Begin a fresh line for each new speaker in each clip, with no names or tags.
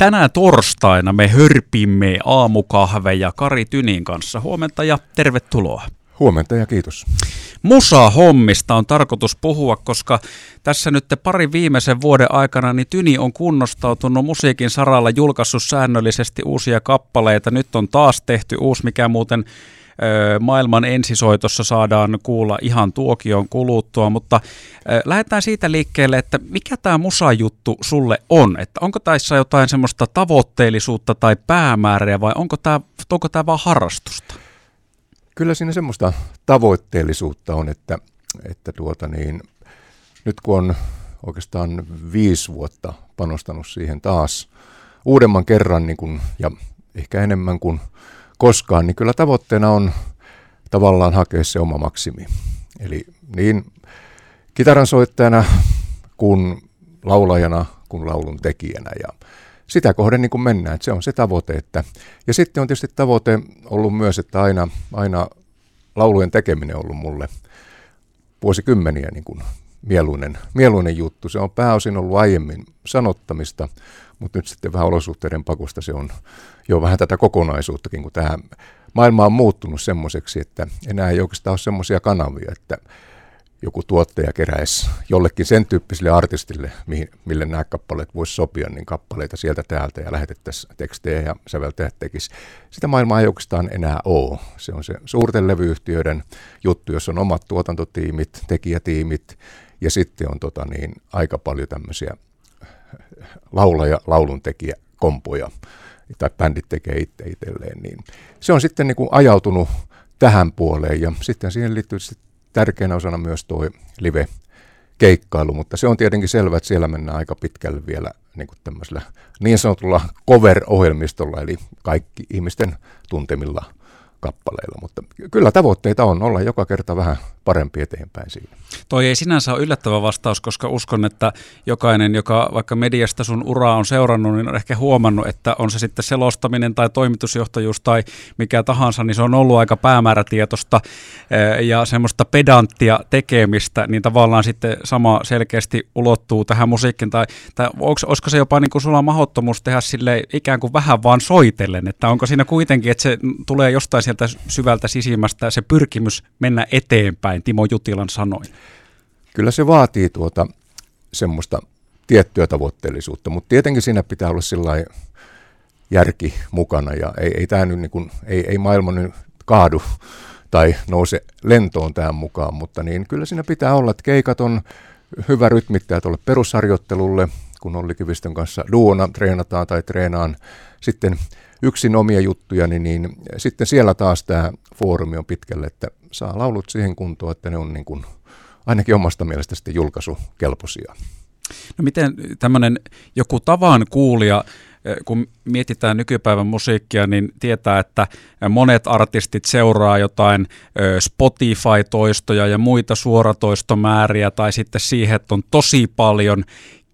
Tänä torstaina me hörpimme aamukahveja Kari Tynin kanssa. Huomenta ja tervetuloa.
Huomenta ja kiitos.
Musa-hommista on tarkoitus puhua, koska tässä nyt pari viimeisen vuoden aikana niin Tyni on kunnostautunut musiikin saralla, julkaissut säännöllisesti uusia kappaleita. Nyt on taas tehty uusi, mikä muuten maailman ensisoitossa saadaan kuulla ihan tuokion kuluttua, mutta lähdetään siitä liikkeelle, että mikä tämä musajuttu sulle on? Että onko tässä jotain semmoista tavoitteellisuutta tai päämäärää vai onko tämä, onko tämä vaan harrastusta?
Kyllä siinä semmoista tavoitteellisuutta on, että, että tuota niin, nyt kun on oikeastaan viisi vuotta panostanut siihen taas uudemman kerran niin kun, ja ehkä enemmän kuin koskaan, niin kyllä tavoitteena on tavallaan hakea se oma maksimi. Eli niin kitaran soittajana kuin laulajana kuin laulun tekijänä ja sitä kohden niin kuin mennään, että se on se tavoite. Että, ja sitten on tietysti tavoite ollut myös, että aina, aina laulujen tekeminen on ollut mulle vuosikymmeniä niin kuin mieluinen, mieluinen juttu. Se on pääosin ollut aiemmin sanottamista, mutta nyt sitten vähän olosuhteiden pakosta se on jo vähän tätä kokonaisuuttakin, kun tämä maailma on muuttunut semmoiseksi, että enää ei oikeastaan ole semmoisia kanavia, että joku tuottaja keräisi jollekin sen tyyppiselle artistille, mihin, mille nämä kappaleet voisi sopia, niin kappaleita sieltä täältä ja lähetettäisiin tekstejä ja säveltäjät tekisi. Sitä maailmaa ei oikeastaan enää ole. Se on se suurten levyyhtiöiden juttu, jos on omat tuotantotiimit, tekijätiimit ja sitten on tota niin, aika paljon tämmöisiä laulaja, lauluntekijä, kompoja tai bändit tekee itse itselleen, niin se on sitten niin kuin ajautunut tähän puoleen ja sitten siihen liittyy tärkeänä osana myös tuo live keikkailu, mutta se on tietenkin selvää, että siellä mennään aika pitkälle vielä niin kuin tämmöisellä niin sanotulla cover-ohjelmistolla, eli kaikki ihmisten tuntemilla kappaleilla, mutta kyllä tavoitteita on olla joka kerta vähän parempi eteenpäin siinä.
Toi ei sinänsä ole yllättävä vastaus, koska uskon, että jokainen, joka vaikka mediasta sun uraa on seurannut, niin on ehkä huomannut, että on se sitten selostaminen tai toimitusjohtajuus tai mikä tahansa, niin se on ollut aika päämäärätietoista eh, ja semmoista pedanttia tekemistä, niin tavallaan sitten sama selkeästi ulottuu tähän musiikkiin. Tai, tai onko, olisiko se jopa niin kuin sulla mahdottomuus tehdä sille ikään kuin vähän vaan soitellen, että onko siinä kuitenkin, että se tulee jostain sieltä syvältä sisimmästä se pyrkimys mennä eteenpäin, Timo Jutilan sanoin?
Kyllä se vaatii tuota semmoista tiettyä tavoitteellisuutta, mutta tietenkin siinä pitää olla sillä järki mukana ja ei, ei, tämä nyt niin kuin, ei, ei maailma nyt kaadu tai nouse lentoon tähän mukaan, mutta niin kyllä siinä pitää olla, että keikat on hyvä rytmittää tuolle perusharjoittelulle, kun Olli Kivistön kanssa duona treenataan tai treenaan sitten yksin omia juttuja, niin, niin sitten siellä taas tämä foorumi on pitkälle, että saa laulut siihen kuntoon, että ne on niin kuin ainakin omasta mielestä sitten julkaisukelpoisia.
No miten tämmöinen joku tavan kuulija, eh, kun mietitään nykypäivän musiikkia, niin tietää, että monet artistit seuraa jotain eh, Spotify-toistoja ja muita suoratoistomääriä, tai sitten siihen, että on tosi paljon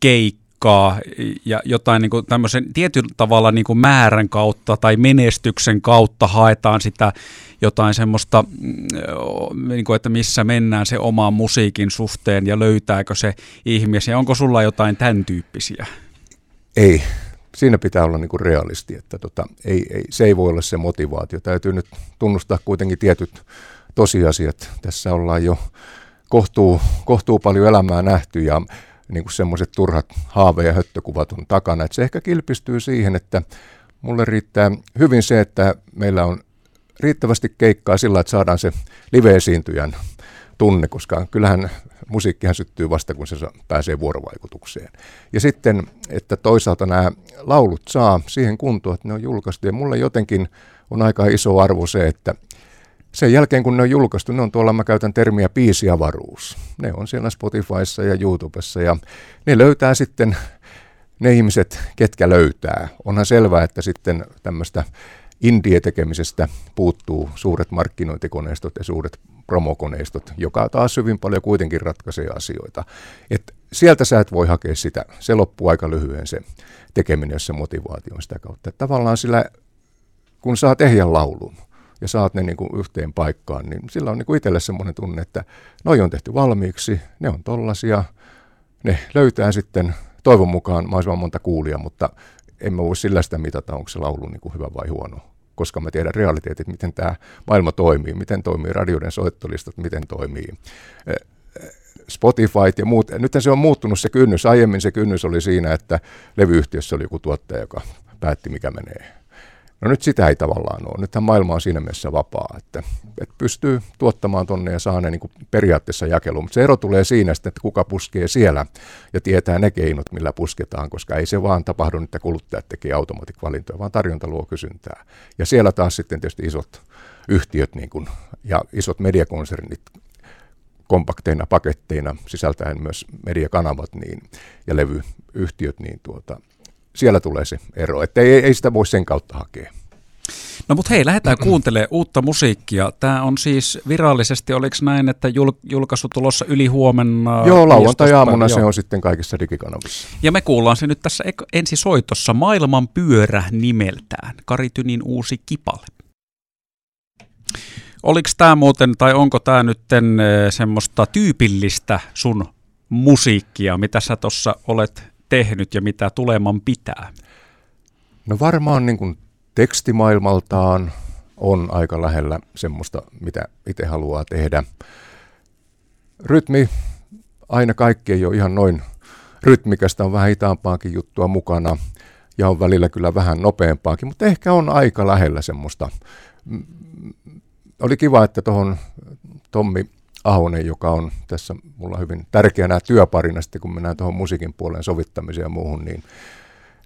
keikkoja paikkaa ja jotain niin kuin tämmöisen tietyn tavalla niin kuin määrän kautta tai menestyksen kautta haetaan sitä jotain semmoista, mm, niin kuin, että missä mennään se oman musiikin suhteen ja löytääkö se ihmisiä. Onko sulla jotain tämän tyyppisiä?
Ei. Siinä pitää olla niin kuin realisti, että tota, ei, ei, se ei voi olla se motivaatio. Täytyy nyt tunnustaa kuitenkin tietyt tosiasiat. Tässä ollaan jo kohtuu, kohtuu paljon elämää nähty ja niin kuin semmoiset turhat haave- ja höttökuvat on takana. Et se ehkä kilpistyy siihen, että mulle riittää hyvin se, että meillä on riittävästi keikkaa sillä, että saadaan se live-esiintyjän tunne, koska kyllähän musiikkihan syttyy vasta, kun se pääsee vuorovaikutukseen. Ja sitten, että toisaalta nämä laulut saa siihen kuntoon, että ne on julkaistu. Ja mulle jotenkin on aika iso arvo se, että sen jälkeen kun ne on julkaistu, ne on tuolla, mä käytän termiä piisiavaruus. Ne on siellä Spotifyssa ja YouTubessa ja ne löytää sitten ne ihmiset, ketkä löytää. Onhan selvää, että sitten tämmöistä indie-tekemisestä puuttuu suuret markkinointikoneistot ja suuret promokoneistot, joka taas hyvin paljon kuitenkin ratkaisee asioita. Et sieltä sä et voi hakea sitä. Se loppuu aika lyhyen se tekeminen, jos se motivaatio on sitä kautta. Et tavallaan sillä, kun saa tehdä laulun, ja saat ne niin kuin yhteen paikkaan, niin sillä on niin kuin itselle semmoinen tunne, että noi on tehty valmiiksi, ne on tollasia, ne löytää sitten toivon mukaan mahdollisimman monta kuulia, mutta en mä voi sillä sitä mitata, onko se laulu niin kuin hyvä vai huono koska mä tiedän realiteetit, miten tämä maailma toimii, miten toimii radioiden soittolistat, miten toimii Spotify ja muut. Nyt se on muuttunut se kynnys. Aiemmin se kynnys oli siinä, että levyyhtiössä oli joku tuottaja, joka päätti, mikä menee. No nyt sitä ei tavallaan ole. Nythän maailma on siinä mielessä vapaa, että, että pystyy tuottamaan tonne ja saa ne niin periaatteessa jakeluun. Mutta se ero tulee siinä sitten, että kuka puskee siellä ja tietää ne keinot, millä pusketaan, koska ei se vaan tapahdu, että kuluttajat tekee automatikvalintoja, vaan tarjonta luo kysyntää. Ja siellä taas sitten tietysti isot yhtiöt niin kuin, ja isot mediakonsernit kompakteina paketteina sisältäen myös mediakanavat niin, ja levyyhtiöt, niin tuota, siellä tulee se ero, että ei, ei sitä voi sen kautta hakea.
No mutta hei, lähdetään kuuntelemaan uutta musiikkia. Tämä on siis virallisesti, oliko näin, että jul, julkaisu tulossa yli huomenna?
Joo, lauantai-aamuna se on sitten kaikissa digikanavissa.
Ja me kuullaan se nyt tässä ensisoitossa Maailman pyörä nimeltään, Kari Tynin uusi kipale. Oliko tämä muuten, tai onko tämä nyt semmoista tyypillistä sun musiikkia, mitä sä tuossa olet tehnyt ja mitä tuleman pitää?
No varmaan niin kuin tekstimaailmaltaan on aika lähellä semmoista, mitä itse haluaa tehdä. Rytmi, aina kaikki ei ole ihan noin rytmikästä, on vähän hitaampaakin juttua mukana ja on välillä kyllä vähän nopeampaakin, mutta ehkä on aika lähellä semmoista oli kiva, että tuohon Tommi Ahonen, joka on tässä mulla hyvin tärkeänä työparina sitten, kun mennään tuohon musiikin puoleen sovittamiseen ja muuhun, niin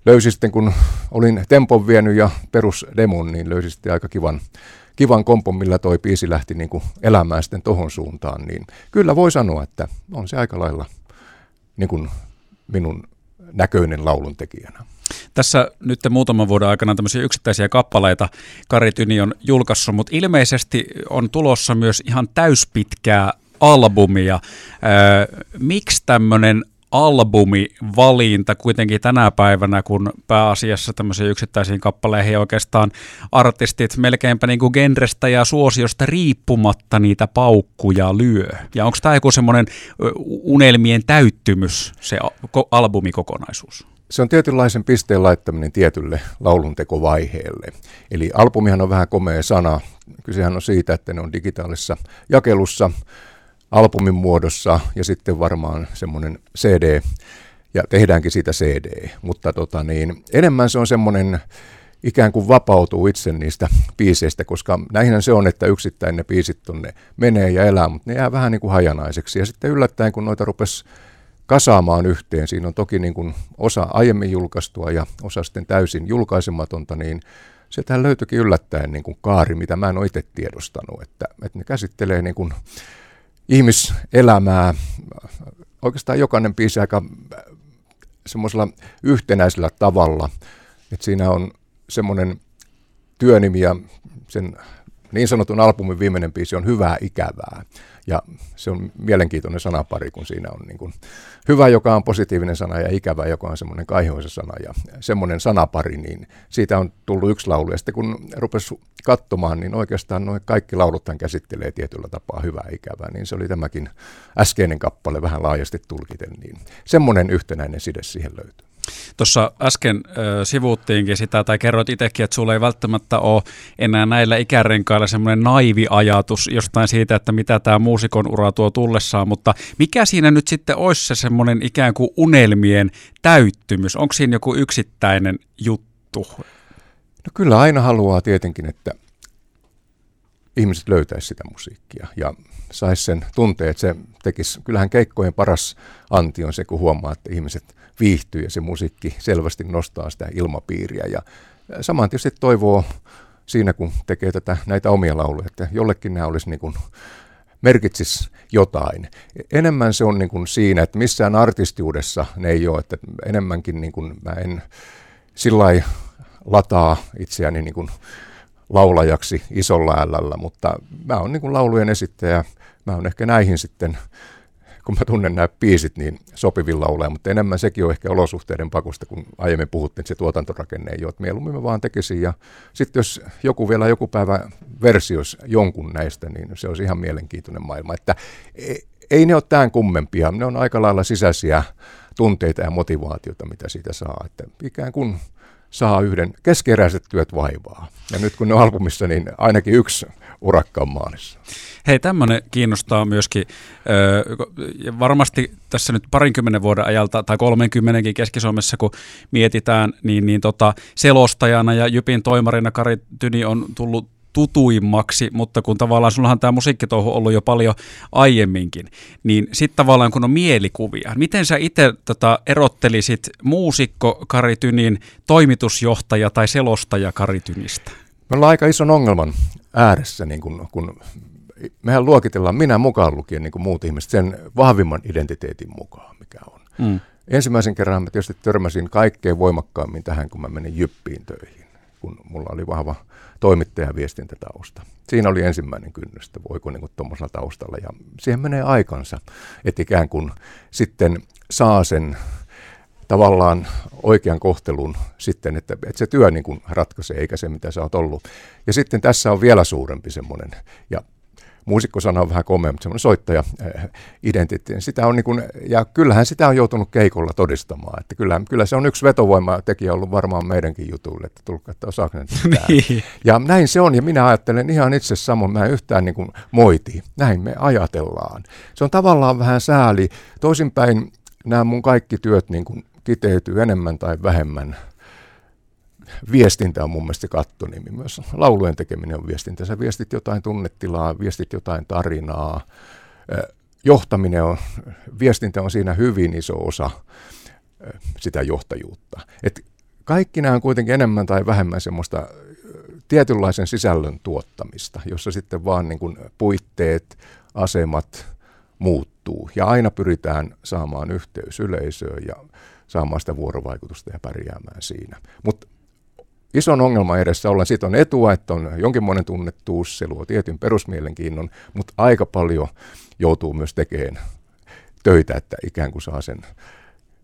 löysi sitten, kun olin tempon vienyt ja perusdemon, niin löysi sitten aika kivan, kivan kompon, millä toi biisi lähti niin kuin elämään sitten tohon suuntaan, niin kyllä voi sanoa, että on se aika lailla niin kuin minun näköinen laulun tekijänä.
Tässä nyt muutaman vuoden aikana tämmöisiä yksittäisiä kappaleita Kari Tyni on julkaissut, mutta ilmeisesti on tulossa myös ihan täyspitkää albumia. miksi tämmöinen albumivalinta kuitenkin tänä päivänä, kun pääasiassa tämmöisiin yksittäisiin kappaleihin oikeastaan artistit melkeinpä niin kuin genrestä ja suosiosta riippumatta niitä paukkuja lyö. Ja onko tämä joku semmoinen unelmien täyttymys, se albumikokonaisuus?
Se on tietynlaisen pisteen laittaminen tietylle lauluntekovaiheelle. Eli albumihan on vähän komea sana. Kysehän on siitä, että ne on digitaalisessa jakelussa, albumin muodossa ja sitten varmaan semmoinen CD, ja tehdäänkin siitä CD. Mutta tota niin, enemmän se on semmoinen ikään kuin vapautuu itse niistä biiseistä, koska näinhän se on, että yksittäin ne biisit tonne menee ja elää, mutta ne jää vähän niin kuin hajanaiseksi. Ja sitten yllättäen, kun noita rupesi kasaamaan yhteen. Siinä on toki niin kuin osa aiemmin julkaistua ja osa sitten täysin julkaisematonta, niin sieltähän löytyikin yllättäen niin kuin kaari, mitä mä en ole itse tiedostanut, että, että ne käsittelee niin kuin ihmiselämää, oikeastaan jokainen biisi aika semmoisella yhtenäisellä tavalla, että siinä on semmoinen työnimi ja sen niin sanotun albumin viimeinen biisi on hyvää ikävää. Ja se on mielenkiintoinen sanapari, kun siinä on niin kuin hyvä, joka on positiivinen sana, ja ikävä, joka on semmoinen kaihoisa sana. Ja semmoinen sanapari, niin siitä on tullut yksi laulu. Ja sitten kun rupesi katsomaan, niin oikeastaan noin kaikki lauluthan käsittelee tietyllä tapaa hyvää ikävää. Niin se oli tämäkin äskeinen kappale vähän laajasti tulkiten. Niin semmoinen yhtenäinen side siihen löytyy.
Tuossa äsken äh, sivuuttiinkin sitä, tai kerroit itsekin, että sulla ei välttämättä ole enää näillä ikärenkailla semmoinen naivi ajatus jostain siitä, että mitä tämä muusikon ura tuo tullessaan, mutta mikä siinä nyt sitten olisi se semmoinen ikään kuin unelmien täyttymys? Onko siinä joku yksittäinen juttu?
No kyllä aina haluaa tietenkin, että ihmiset löytäisi sitä musiikkia ja saisi sen tunteen, että se tekisi, kyllähän keikkojen paras anti on se, kun huomaa, että ihmiset viihtyy ja se musiikki selvästi nostaa sitä ilmapiiriä. Ja saman tietysti toivoo siinä, kun tekee tätä, näitä omia lauluja, että jollekin nämä olisi niin kuin merkitsis jotain. Enemmän se on niin kuin siinä, että missään artistiudessa ne ei ole, että enemmänkin niin kuin mä en sillä lataa itseäni niin kuin laulajaksi isolla ällällä, mutta mä oon niin kuin laulujen esittäjä. Mä oon ehkä näihin sitten kun mä tunnen nämä biisit, niin sopivilla ole, mutta enemmän sekin on ehkä olosuhteiden pakosta, kun aiemmin puhuttiin, että se tuotantorakenne ei ole, että mieluummin mä vaan tekisin. Ja sitten jos joku vielä joku päivä versioisi jonkun näistä, niin se olisi ihan mielenkiintoinen maailma. Että e, ei ne ole tämän kummempia, ne on aika lailla sisäisiä tunteita ja motivaatiota, mitä siitä saa. Että ikään kuin saa yhden keskeräiset työt vaivaa. Ja nyt kun ne on albumissa, niin ainakin yksi urakka on maalissa.
Hei, tämmöinen kiinnostaa myöskin. Öö, varmasti tässä nyt parinkymmenen vuoden ajalta tai 30 Keski-Suomessa, kun mietitään, niin, niin tota, selostajana ja Jypin toimarina Kari Tyni on tullut tutuimmaksi, mutta kun tavallaan sullahan tämä musiikkitouhu on ollut jo paljon aiemminkin, niin sitten tavallaan kun on mielikuvia, miten sä itse tota, erottelisit muusikko Karitynin toimitusjohtaja tai selostaja Karitynistä?
Me ollaan aika ison ongelman ääressä, niin kun, kun mehän luokitellaan, minä mukaan lukien niin kuin muut ihmiset, sen vahvimman identiteetin mukaan, mikä on. Mm. Ensimmäisen kerran mä tietysti törmäsin kaikkein voimakkaammin tähän, kun mä menin Jyppiin töihin, kun mulla oli vahva toimittajan viestintätausta. Siinä oli ensimmäinen kynnys, että voiko niin tuommoisella taustalla. Ja siihen menee aikansa, että ikään kuin sitten saa sen tavallaan oikean kohtelun sitten, että, että se työ niin kuin ratkaisee, eikä se mitä sä oot ollut. Ja sitten tässä on vielä suurempi semmoinen, ja muusikkosana on vähän komea, mutta semmoinen soittaja äh, identiteetti. Sitä on niin kuin, ja kyllähän sitä on joutunut keikolla todistamaan. Että kyllä, kyllä se on yksi vetovoimatekijä ollut varmaan meidänkin jutulle, että tulkaa, että osaako ne niin. Ja näin se on, ja minä ajattelen ihan itse samoin, mä en yhtään niin kuin moiti. Näin me ajatellaan. Se on tavallaan vähän sääli. Toisinpäin nämä mun kaikki työt niin kuin kiteytyy enemmän tai vähemmän viestintä on mun mielestä kattonimi myös. Laulujen tekeminen on viestintä. Sä viestit jotain tunnetilaa, viestit jotain tarinaa. Johtaminen on, viestintä on siinä hyvin iso osa sitä johtajuutta. Et kaikki nämä on kuitenkin enemmän tai vähemmän semmoista tietynlaisen sisällön tuottamista, jossa sitten vaan niin kuin puitteet, asemat muuttuu. Ja aina pyritään saamaan yhteys yleisöön ja saamaan sitä vuorovaikutusta ja pärjäämään siinä. Mutta ison ongelman edessä ollaan. Siitä on etua, että on jonkinmoinen tunnettuus, se luo tietyn perusmielenkiinnon, mutta aika paljon joutuu myös tekemään töitä, että ikään kuin saa sen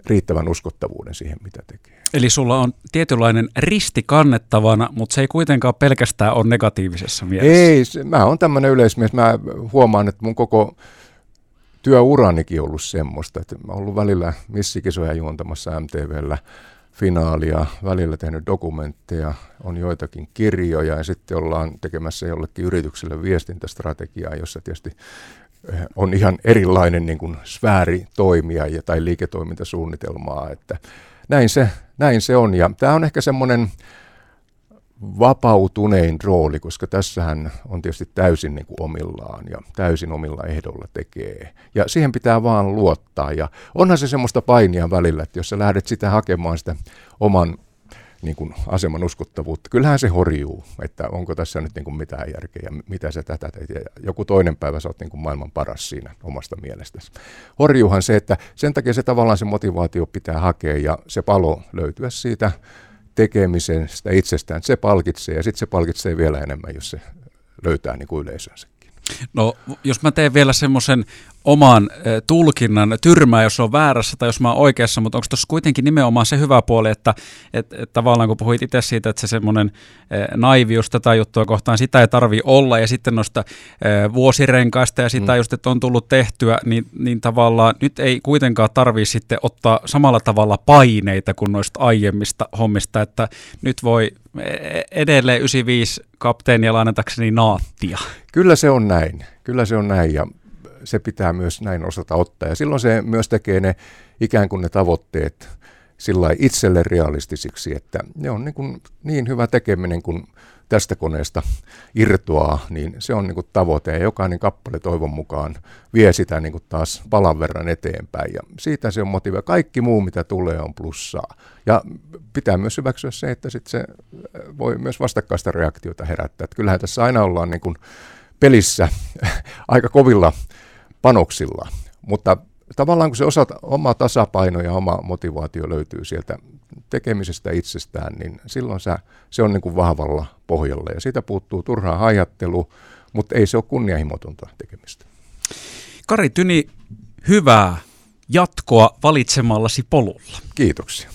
riittävän uskottavuuden siihen, mitä tekee.
Eli sulla on tietynlainen risti kannettavana, mutta se ei kuitenkaan pelkästään ole negatiivisessa mielessä.
Ei, se, mä oon tämmöinen yleismies. Mä huomaan, että mun koko työuranikin on ollut semmoista, että mä oon ollut välillä missikisoja juontamassa MTVllä, finaalia, välillä tehnyt dokumentteja, on joitakin kirjoja ja sitten ollaan tekemässä jollekin yritykselle viestintästrategiaa, jossa tietysti eh, on ihan erilainen niin kuin sfääri toimia ja, tai liiketoimintasuunnitelmaa, että näin se, näin se on. Ja tämä on ehkä semmoinen vapautunein rooli, koska tässähän on tietysti täysin niin kuin omillaan ja täysin omilla ehdolla tekee. Ja siihen pitää vaan luottaa. Ja onhan se semmoista painia välillä, että jos sä lähdet sitä hakemaan sitä oman niin kuin aseman uskottavuutta. Kyllähän se horjuu, että onko tässä nyt niin kuin mitään järkeä ja mitä sä tätä teet. Ja joku toinen päivä sä oot niin kuin maailman paras siinä omasta mielestäsi. Horjuuhan se, että sen takia se tavallaan se motivaatio pitää hakea ja se palo löytyä siitä tekemisestä itsestään, se palkitsee ja sitten se palkitsee vielä enemmän, jos se löytää niin kuin yleisönsäkin.
No jos mä teen vielä semmoisen oman e, tulkinnan tyrmää, jos on väärässä tai jos mä oon oikeassa, mutta onko tuossa kuitenkin nimenomaan se hyvä puoli, että et, et tavallaan kun puhuit itse siitä, että se semmoinen e, naivius tätä juttua kohtaan, sitä ei tarvi olla ja sitten noista e, vuosirenkaista ja sitä mm. just, että on tullut tehtyä, niin, niin tavallaan nyt ei kuitenkaan tarvi sitten ottaa samalla tavalla paineita kuin noista aiemmista hommista, että nyt voi edelleen 95 kapteenia lainatakseni naattia.
Kyllä se on näin, kyllä se on näin ja se pitää myös näin osata ottaa. Ja silloin se myös tekee ne ikään kuin ne tavoitteet sillä itselle realistisiksi, että ne on niin, kuin niin hyvä tekeminen kuin tästä koneesta irtoaa, niin se on niin kuin tavoite ja jokainen kappale toivon mukaan vie sitä niin kuin taas palan verran eteenpäin ja siitä se on motiivia. Kaikki muu mitä tulee on plussaa ja pitää myös hyväksyä se, että sit se voi myös vastakkaista reaktiota herättää. Että kyllähän tässä aina ollaan niin kuin pelissä aika kovilla panoksilla, mutta tavallaan kun se osa, oma tasapaino ja oma motivaatio löytyy sieltä tekemisestä itsestään, niin silloin sä, se on niin kuin vahvalla pohjalla ja siitä puuttuu turhaa hajattelu, mutta ei se ole kunnianhimotonta tekemistä.
Kari Tyni, hyvää jatkoa valitsemallasi polulla.
Kiitoksia.